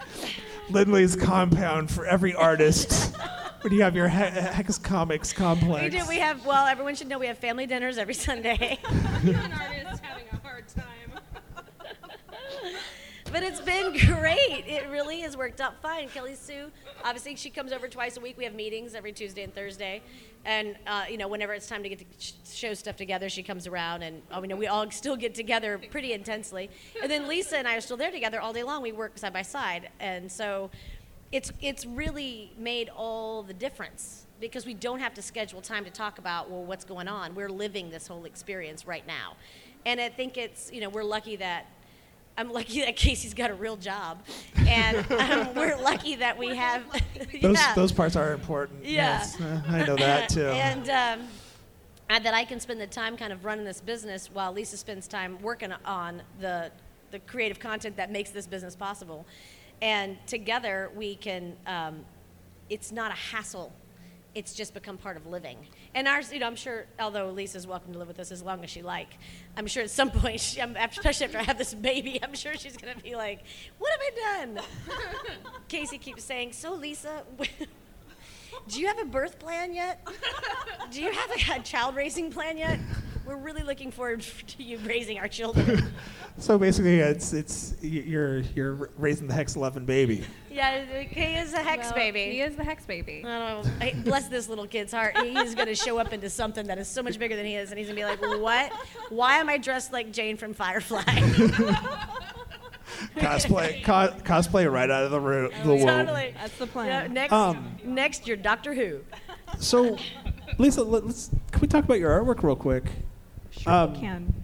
Lindley's compound for every artist. When you have your he- Hex Comics complex? we do. We have. Well, everyone should know we have family dinners every Sunday. you're an artist having a hard time. But it's been great. It really has worked out fine. Kelly Sue, obviously, she comes over twice a week. We have meetings every Tuesday and Thursday, and uh, you know, whenever it's time to get to show stuff together, she comes around, and uh, we know we all still get together pretty intensely. And then Lisa and I are still there together all day long. We work side by side, and so it's it's really made all the difference because we don't have to schedule time to talk about well what's going on. We're living this whole experience right now, and I think it's you know we're lucky that I'm lucky that Casey's got a real job, and [laughs] um, we're lucky that we [laughs] have. Those, yeah. those parts are important. Yeah. Yes, uh, I know that [laughs] too. and um, and that I can spend the time kind of running this business while Lisa spends time working on the the creative content that makes this business possible, and together we can. Um, it's not a hassle. It's just become part of living. And ours, you know, I'm sure, although Lisa's welcome to live with us as long as she like, I'm sure at some point, [laughs] she, I'm- especially after I have this baby, [laughs] I'm sure she's going to be like, what have I done? [laughs] Casey keeps saying, so Lisa, do you have a birth plan yet? Do you have a, a child raising plan yet? We're really looking forward [laughs] to you raising our children. [laughs] So basically, it's it's you're you're raising the Hex 11 baby. yeah, he is a hex Well, baby. He is the hex baby. I don't know. I- Bless this little kid's heart. He's going to show up into something that is so much bigger than he is, and he's going to be like, "What? Why am I dressed like Jayne from Firefly?" [laughs] Cosplay co- cosplay right out of the, ro- the womb. totally. That's the plan. Yeah, next, Um, next, you're Doctor Who. So, Lisa, let, us can we talk about your artwork real quick? Sure um, can.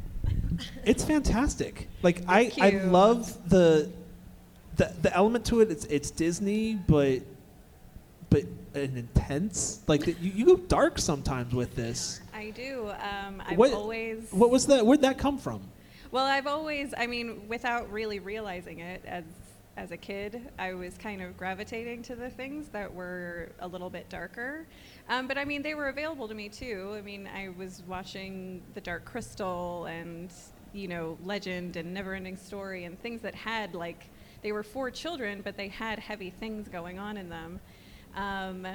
It's fantastic. Like I, I love the, the the element to it. It's it's Disney, but but an intense. Like you, you go dark sometimes with this. I do. Um, I've what always. what was that? Where'd that come from? Well, I've always, I mean, without really realizing it as as a kid, I was kind of gravitating to the things that were a little bit darker. Um, but I mean, they were available to me too. I mean, I was watching The Dark Crystal and you know, Legend and Neverending Story and things that had like they were for children, but they had heavy things going on in them. Um,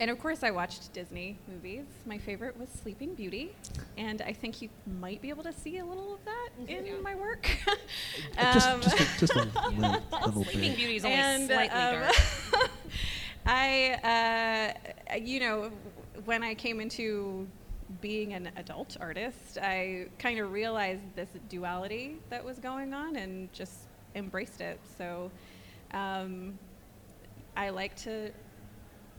and of course, I watched Disney movies. My favorite was Sleeping Beauty, and I think you might be able to see a little of that in my work. just, [laughs] Um, just, a, just a little, [laughs] little [laughs] Sleeping bit. Beauty is only and slightly um, dark. I, uh, you know, when I came into being an adult artist, I kind of realized this duality that was going on and just embraced it. So um, I like to.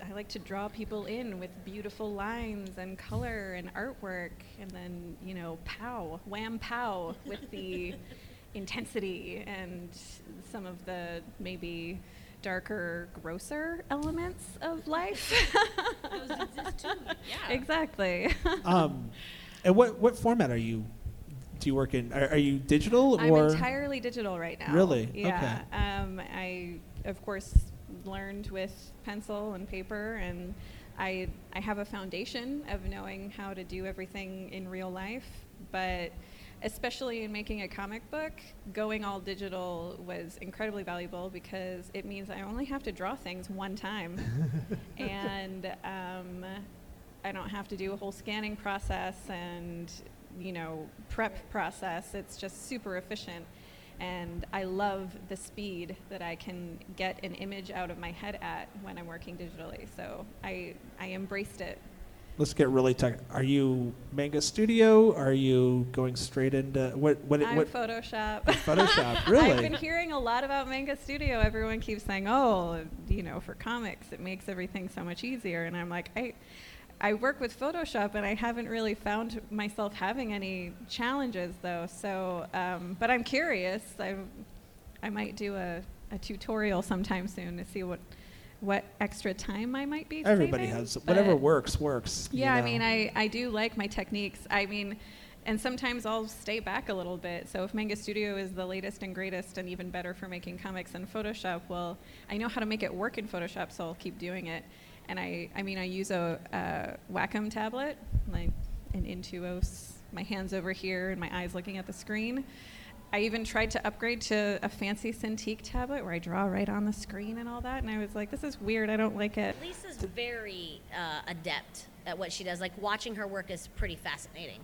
I like to draw people in with beautiful lines and color and artwork, and then you know, pow, wham, pow, with the [laughs] intensity and some of the maybe darker, grosser elements of life. [laughs] Those exist too. [laughs] Yeah. exactly. Um, and what what format are you? Do you work in? Are, are you digital I'm or? entirely digital right now. Really? Yeah. Um, I, of course, learned with pencil and paper, and I, I have a foundation of knowing how to do everything in real life. But especially in making a comic book, going all digital was incredibly valuable because it means I only have to draw things one time, [laughs] and um, I don't have to do a whole scanning process and you know prep process. It's just super efficient, and I love the speed that I can get an image out of my head at when I'm working digitally. So I I embraced it. Let's get really tech. Are you Manga Studio? Are you going straight into what? What? I'm what? Photoshop. Photoshop. [laughs] Really? I've been hearing a lot about Manga Studio. Everyone keeps saying, "Oh, you know, for comics, it makes everything so much easier." And I'm like, I, I work with Photoshop, and I haven't really found myself having any challenges though. So, um, but I'm curious. I, I might do a, a tutorial sometime soon to see what, what extra time I might be. Everybody saving, has whatever works works. you yeah, I mean, I, I do like my techniques. I mean, and sometimes I'll stay back a little bit. So if Manga Studio is the latest and greatest and even better for making comics than Photoshop, well, I know how to make it work in Photoshop, so I'll keep doing it. And I, I mean, I use a, a Wacom tablet, like an Intuos, my hands over here and my eyes looking at the screen. I even tried to upgrade to a fancy Cintiq tablet where I draw right on the screen and all that, and I was like, this is weird. I don't like it. Lisa's very uh, adept at what she does. Like watching her work is pretty fascinating,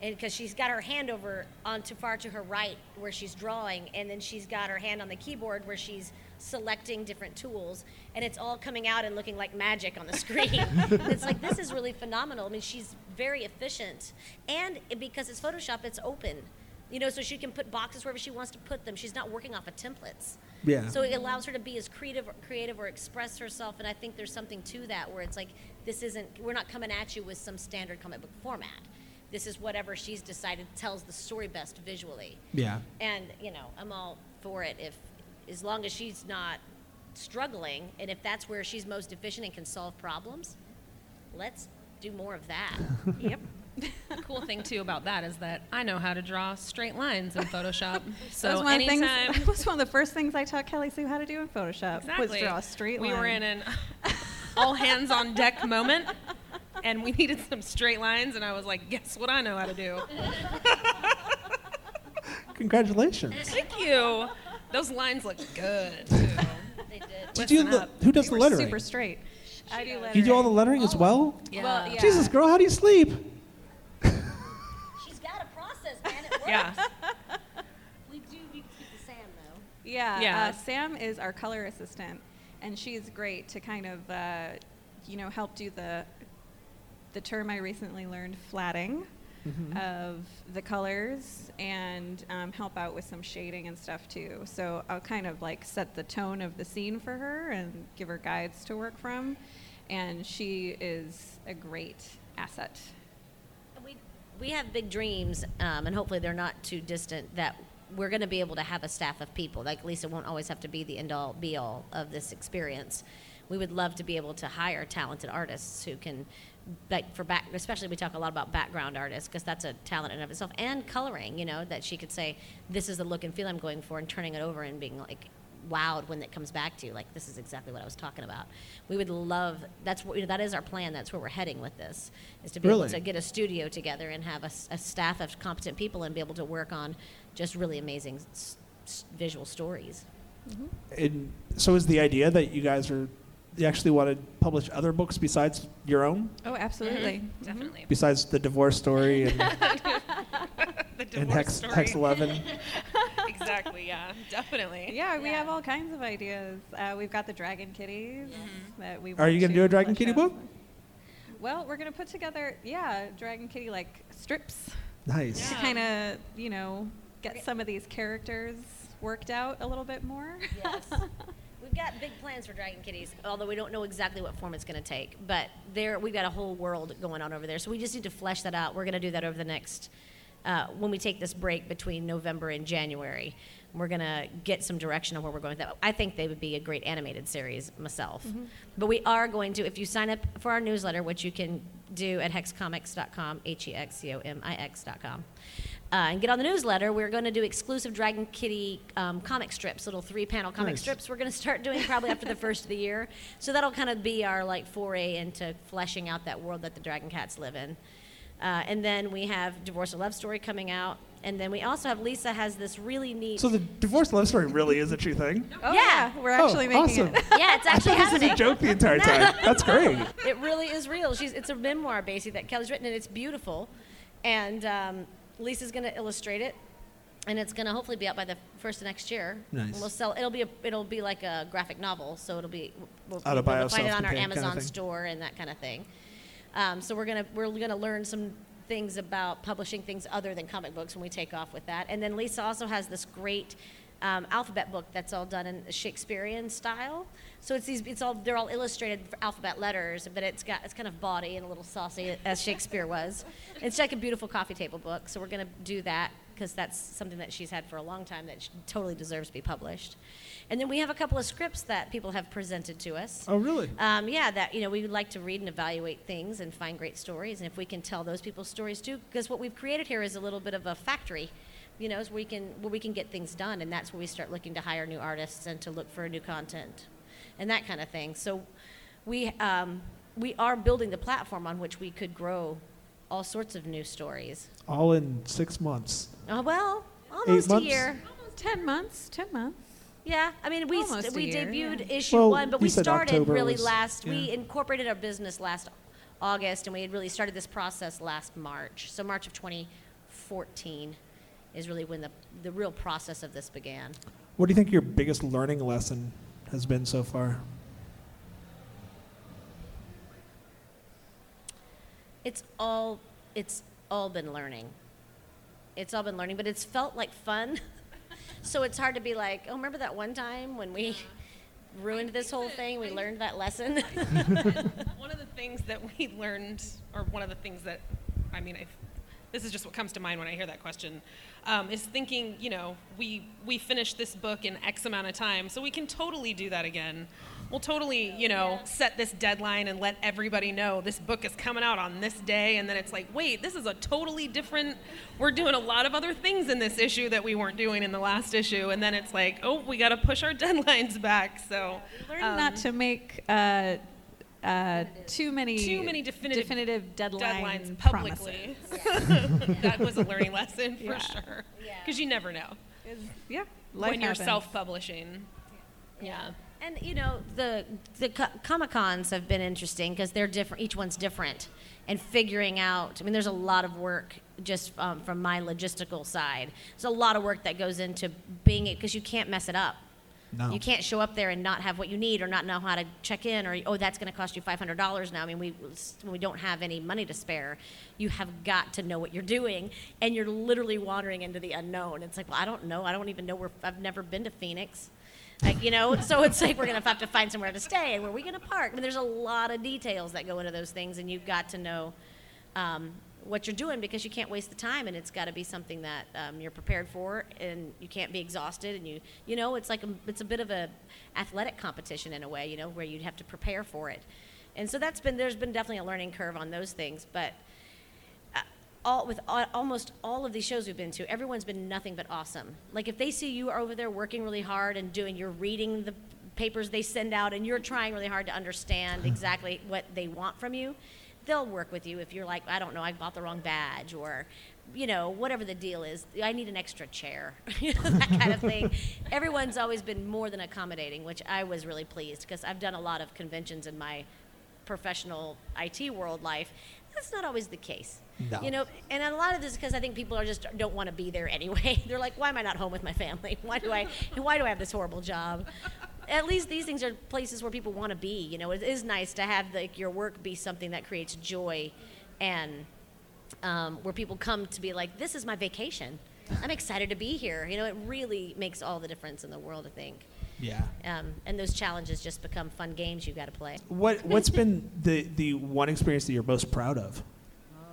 and because she's got her hand over on too far to her right where she's drawing, and then she's got her hand on the keyboard where she's selecting different tools, and it's all coming out and looking like magic on the screen. [laughs] it's like this is really phenomenal. I mean, she's very efficient, and because it's Photoshop, it's open. You know, so she can put boxes wherever she wants to put them. She's not working off of templates. Yeah. So it allows her to be as creative, creative or express herself, and I think there's something to that where it's like this isn't we're not coming at you with some standard comic book format. This is whatever she's decided tells the story best visually, Yeah. and you know I'm all for it if as long as she's not struggling, and if that's where she's most efficient and can solve problems, let's do more of that. [laughs] Yep. The cool thing too about that is that I know how to draw straight lines in Photoshop. [laughs] So that was one of the things. anytime, [laughs] That was one of the first things I taught Kelly Sue how to do in Photoshop. exactly, Was draw a straight we line. were in an all hands on deck moment, and we needed some straight lines, and I was like, "Guess what I know how to do." Congratulations. Thank you. Those lines look good too. [laughs] they did. Did you Listen the, up. who does You the lettering? Super straight. I do lettering. You do all the lettering as well? Yeah. Well, yeah. Jesus, girl, how do you sleep? [laughs] She's got a process, man. It works. Yeah. We do need to speak to Sam though. Yeah. Yeah. Uh, Sam is our color assistant, and she's great to kind of, uh, you know, help do the the term I recently learned, flatting of the colors, and um, help out with some shading and stuff too. So I'll kind of like set the tone of the scene for her and give her guides to work from, and she is a great asset. We, we have big dreams, um, and hopefully they're not too distant, that we're going to be able to have a staff of people. Like Lisa won't always have to be the end all be all of this experience. We would love to be able to hire talented artists who can, like for back, especially we talk a lot about background artists because that's a talent in and of itself, and coloring. You know that she could say, "This is the look and feel I'm going for," and turning it over and being like, wowed when it comes back to you. Like this is exactly what I was talking about. We would love. That's what you know, that is our plan. That's where we're heading with this. Is to be Really? able to get a studio together and have a staff of competent people and be able to work on just really amazing s- s- visual stories. Mm-hmm. And so is the idea that you guys are you actually want to publish other books besides your own, Oh, absolutely. Mm-hmm. Definitely. besides the divorce story and, [laughs] the and Hex, story. Hex Eleven? [laughs] exactly. Yeah. Definitely. Yeah, we Yeah. have all kinds of ideas. Uh, we've got the Dragon Kitties that we. Are you gonna do a Dragon Kitty out. book? Well, we're gonna put together, yeah, Dragon Kitty like strips Nice. to kind of, you know, get some of these characters worked out a little bit more. Yes. [laughs] We've got big plans for Dragon Kitties, although we don't know exactly what form it's going to take. But there, we've got a whole world going on over there, so we just need to flesh that out. We're going to do that over the next, uh, when we take this break between November and January. We're going to get some direction on where we're going with that. I think they would be a great animated series myself. But we are going to, if you sign up for our newsletter, which you can do at hexcomix.com, H E X C O M I X.com, uh, and get on the newsletter, we're going to do exclusive Dragon Kitty um, comic strips, little three panel comic Nice. strips we're going to start doing probably after the first of the year. So that'll kind of be our like foray into fleshing out that world that the Dragon Cats live in. Uh, and then we have Divorce and Love Story coming out. And then we also have Lisa has this really neat. So the divorce love story really is a true thing? Oh Yeah. yeah, we're actually oh, making awesome. it. [laughs] yeah, it's actually. I actually thought this was a joke the entire time. [laughs] That's great. it really is real. She's it's a memoir basically that Kelly's written and it's beautiful, and um, Lisa's going to illustrate it, and it's going to hopefully be out by the first of next year. Nice. We'll sell. It'll be a, it'll be like a graphic novel, so it'll be we'll, Autobio, we'll find it on our self-contained kind of Amazon thing. store and that kind of thing. Um, so we're gonna we're gonna learn some things about publishing things other than comic books when we take off with that. And then Lisa also has this great um, alphabet book that's all done in Shakespearean style. So it's these it's all they're all illustrated alphabet letters, but it's got it's kind of bawdy and a little saucy as Shakespeare was. It's like a beautiful coffee table book. So we're gonna do that because that's something that she's had for a long time that totally deserves to be published. And then we have a couple of scripts that people have presented to us. Oh, really? Um, yeah, that you know we would like to read and evaluate things and find great stories, and if we can tell those people's stories too, because what we've created here is a little bit of a factory, you know, so we can where we can get things done, and that's where we start looking to hire new artists and to look for new content, and that kind of thing. So we um, we are building the platform on which we could grow all sorts of new stories. All in six months. Oh well, almost a months? year. Ten months. Ten months. Yeah, I mean, we Almost a we year, debuted yeah. issue Well, one, but we started October really was- last. We incorporated our business last August, and we had really started this process last March. So March of 2014 is really when the the real process of this began. What do you think your biggest learning lesson has been so far? It's all it's all been learning. It's all been learning, but it's felt like fun. [laughs] so it's hard to be like, oh, remember that one time when we ruined this whole thing? We learned that lesson. [laughs] [laughs] one of the things that we learned, or one of the things that, I mean, I, this is just what comes to mind when I hear that question, um, is thinking, you know, we we finished this book in X amount of time, so we can totally do that again. We'll totally, you know, set this deadline and let everybody know this book is coming out on this day, and then it's like, wait, this is a totally different. We're doing a lot of other things in this issue that we weren't doing in the last issue, and then it's like, oh, we got to push our [laughs] deadlines back. So Learn um, not to make uh, uh, too many Too many definitive definitive deadline deadlines publicly. promises. [laughs] that was a learning lesson for Yeah. sure. Yeah. Because you never know Is- yeah, life when you're happens. self-publishing. Yeah. And you know the the co- comic cons have been interesting because they're different. Each one's different, and figuring out. I mean, there's a lot of work just um, from my logistical side. There's a lot of work that goes into being it because you can't mess it up. No. You can't show up there and not have what you need, or not know how to check in, or oh, that's going to cost you five hundred dollars now. I mean, we we don't have any money to spare. You have got to know what you're doing, and you're literally wandering into the unknown. It's like, well, I don't know. I don't even know where. I've never been to Phoenix. Like, you know, so it's like we're going to have to find somewhere to stay and where are we going to park? I mean, there's a lot of details that go into those things, and you've got to know um, what you're doing because you can't waste the time, and it's got to be something that um, you're prepared for, and you can't be exhausted, and you, you know, it's like a, it's a bit of a athletic competition in a way, you know, where you'd have to prepare for it, and so that's been there's been definitely a learning curve on those things, but all with all, almost all of these shows we've been to, everyone's been nothing but awesome. Like if they see you are over there working really hard and doing, you're reading the papers they send out, and you're trying really hard to understand exactly what they want from you, they'll work with you. If you're like, I don't know, I bought the wrong badge, or you know, whatever the deal is, I need an extra chair, [laughs] you know, that kind of thing. Everyone's always been more than accommodating, which I was really pleased because I've done a lot of conventions in my professional IT world life. That's not always the case. No. You know, and a lot of this is because I think people are just don't want to be there anyway. [laughs] They're like, why am I not home with my family? Why do I? Why do I have this horrible job? At least these things are places where people want to be. You know, it is nice to have like your work be something that creates joy, and um, where people come to be like, this is my vacation. I'm excited to be here. You know, it really makes all the difference in the world. I think. Yeah. Um, and those challenges just become fun games you've got to play. What What's been the the one experience that you're most proud of?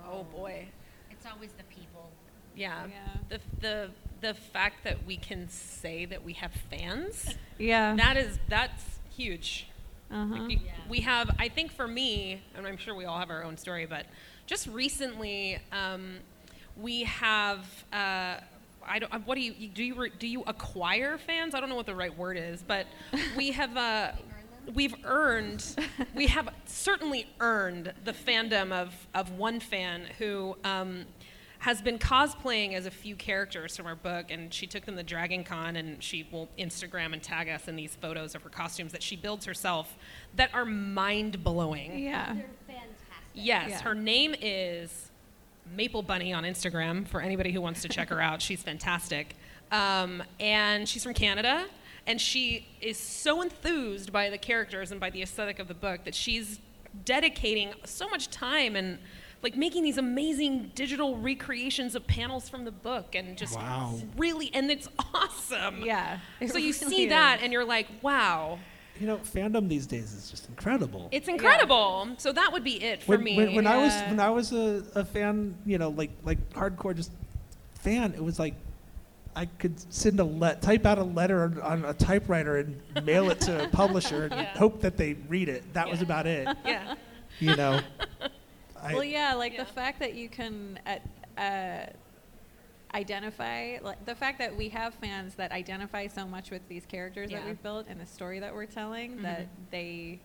Oh boy. It's always the people. Yeah. Yeah. The the the fact that we can say that we have fans, Yeah. that is that's huge. uh-huh. We- We have, I think for me, and I'm sure we all have our own story, but just recently, um, we have. Uh, I don't. What do you do? You do you acquire fans? I don't know what the right word is, but we [laughs] have. Uh, we've earned. We have certainly earned the fandom of of one fan who. Um, has been cosplaying as a few characters from our book, and she took them to Dragon Con, and she will Instagram and tag us in these photos of her costumes that she builds herself that are mind blowing. Yeah. They're fantastic. Yes, Yeah. her name is Maple Bunny on Instagram for anybody who wants to check her out. She's fantastic. Um, and she's from Canada, and she is so enthused by the characters and by the aesthetic of the book that she's dedicating so much time and like making these amazing digital recreations of panels from the book and just Wow. really and it's awesome. Yeah. it So you really see that and you're like, wow, You know, fandom these days is just incredible. it's incredible. So that would be it for when, me. when, when I was when I was a, a fan, you know, like like hardcore just fan, it was like I could send a let type out a letter on, on a typewriter and mail it to a publisher and [laughs] Yeah. hope that they read it. That was about it. yeah. You know. [laughs] I, well, yeah, like Yeah. the fact that you can uh, uh, identify, like, the fact that we have fans that identify so much with these characters that we've built and the story that we're telling that Mhm. they,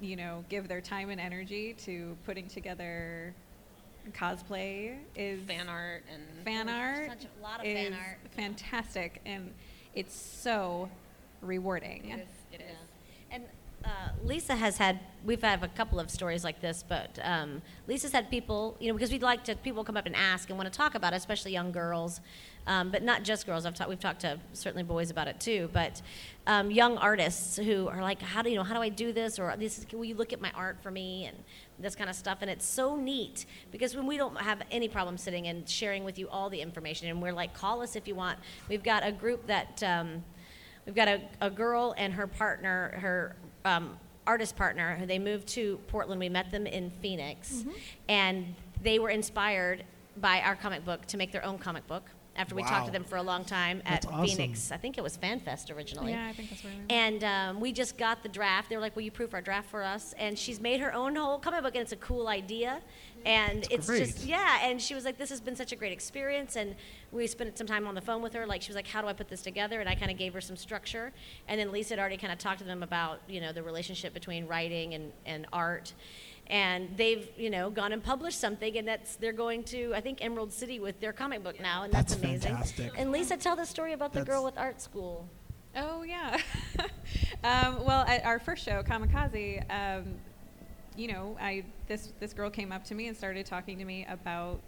you know, give their time and energy to putting together cosplay is fan art and fan art Such a lot of is fan art. fantastic and it's so rewarding. It is. It is. And uh, Lisa has had, we've had a couple of stories like this, but um, Lisa's had people, you know, because we'd like to, people come up and ask and want to talk about it, especially young girls, um, but not just girls. I've talked, we've talked to certainly boys about it too, but um, young artists who are like, how do you know, how do I do this? Or this is, will you look at my art for me? And this kind of stuff. And it's so neat because when we don't have any problem sitting and sharing with you all the information, and we're like, call us if you want. We've got a group that, um, We've got a, a girl and her partner, her um, artist partner, who they moved to Portland. We met them in Phoenix, and they were inspired by our comic book to make their own comic book. After we talked Wow. to them for a long time at That's awesome. Phoenix, I think it was FanFest originally. Yeah, I think that's where we were. And um, we just got the draft. They were like, "Will you proof our draft for us?" And she's made her own whole comic book, and it's a cool idea. And it's great. just yeah. And she was like, "This has been such a great experience." And we spent some time on the phone with her. Like she was like, "How do I put this together?" And I kind of gave her some structure. And then Lisa had already kind of talked to them about you know the relationship between writing and and art. And they've, you know, gone and published something, and that's they're going to, I think, Emerald City with their comic book now, and that's, That's amazing. fantastic. And Lisa, tell the story about the That's- girl with art school. Oh yeah. [laughs] um, well, at our first show, Comikaze, um, you know, I this this girl came up to me and started talking to me about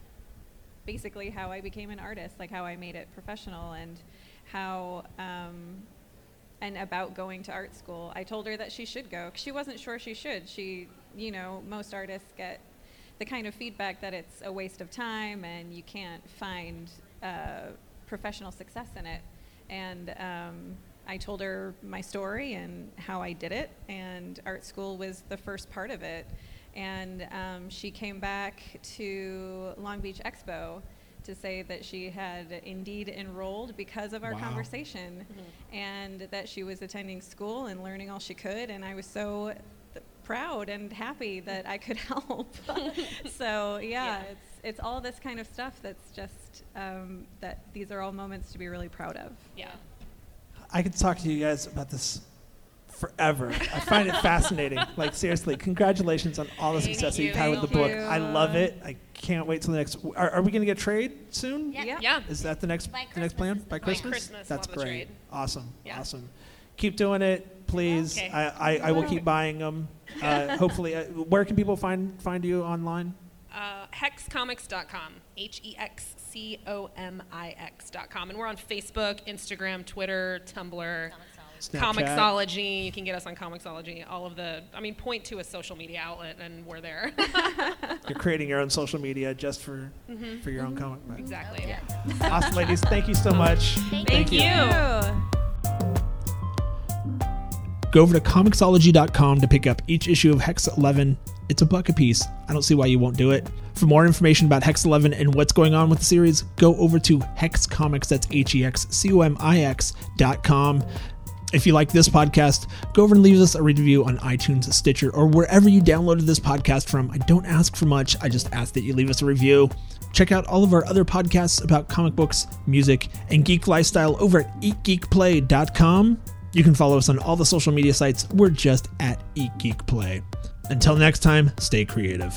basically how I became an artist, like how I made it professional, and how um, and about going to art school. I told her that she should go. 'cause She wasn't sure she should. She, you know, most artists get the kind of feedback that it's a waste of time and you can't find uh, professional success in it. And um, I told her my story and how I did it, and art school was the first part of it. And um, she came back to Long Beach Expo to say that she had indeed enrolled because of our Wow. conversation and that she was attending school and learning all she could. And I was so th- proud and happy that I could [laughs] help. [laughs] so, yeah, Yeah. it's it's all this kind of stuff that's just um, that these are all moments to be really proud of. Yeah. I could talk to you guys about this forever. I find it fascinating. [laughs] Like seriously, congratulations on all the Thank success that you. you've had with the Thank book. I love it. I can't wait till the next. Are, are we going to get trade soon? Yeah. Yeah. Yeah. Is that the next the next plan? is the By. Christmas? Christmas, That's we'll great. Awesome. Yeah. Awesome. Keep doing it, please. Okay. I, I, I will keep buying them. Uh, [laughs] hopefully, uh, where can people find find you online? Uh, hexcomix.com. H E X C O M I X.com. And we're on Facebook, Instagram, Twitter, Tumblr, Snapchat. Comixology. You can get us on Comixology. All of the, I mean, point to a social media outlet and we're there. [laughs] You're creating your own social media just for for your own comic book. exactly. Awesome, ladies. Thank you so much. Thank Thank you. Go over to Comixology.com to pick up each issue of Hex 11. It's a buck a piece. I don't see why you won't do it. For more information about Hex 11 and what's going on with the series, go over to Hex Comics. That's H E X C O M I X dot com. If you like this podcast, go over and leave us a review on iTunes, Stitcher, or wherever you downloaded this podcast from. I don't ask for much, I just ask that you leave us a review. Check out all of our other podcasts about comic books, music, and geek lifestyle over at eatgeekplay.com. You can follow us on all the social media sites. We're just at Eat Geek Play. Until next time, stay creative.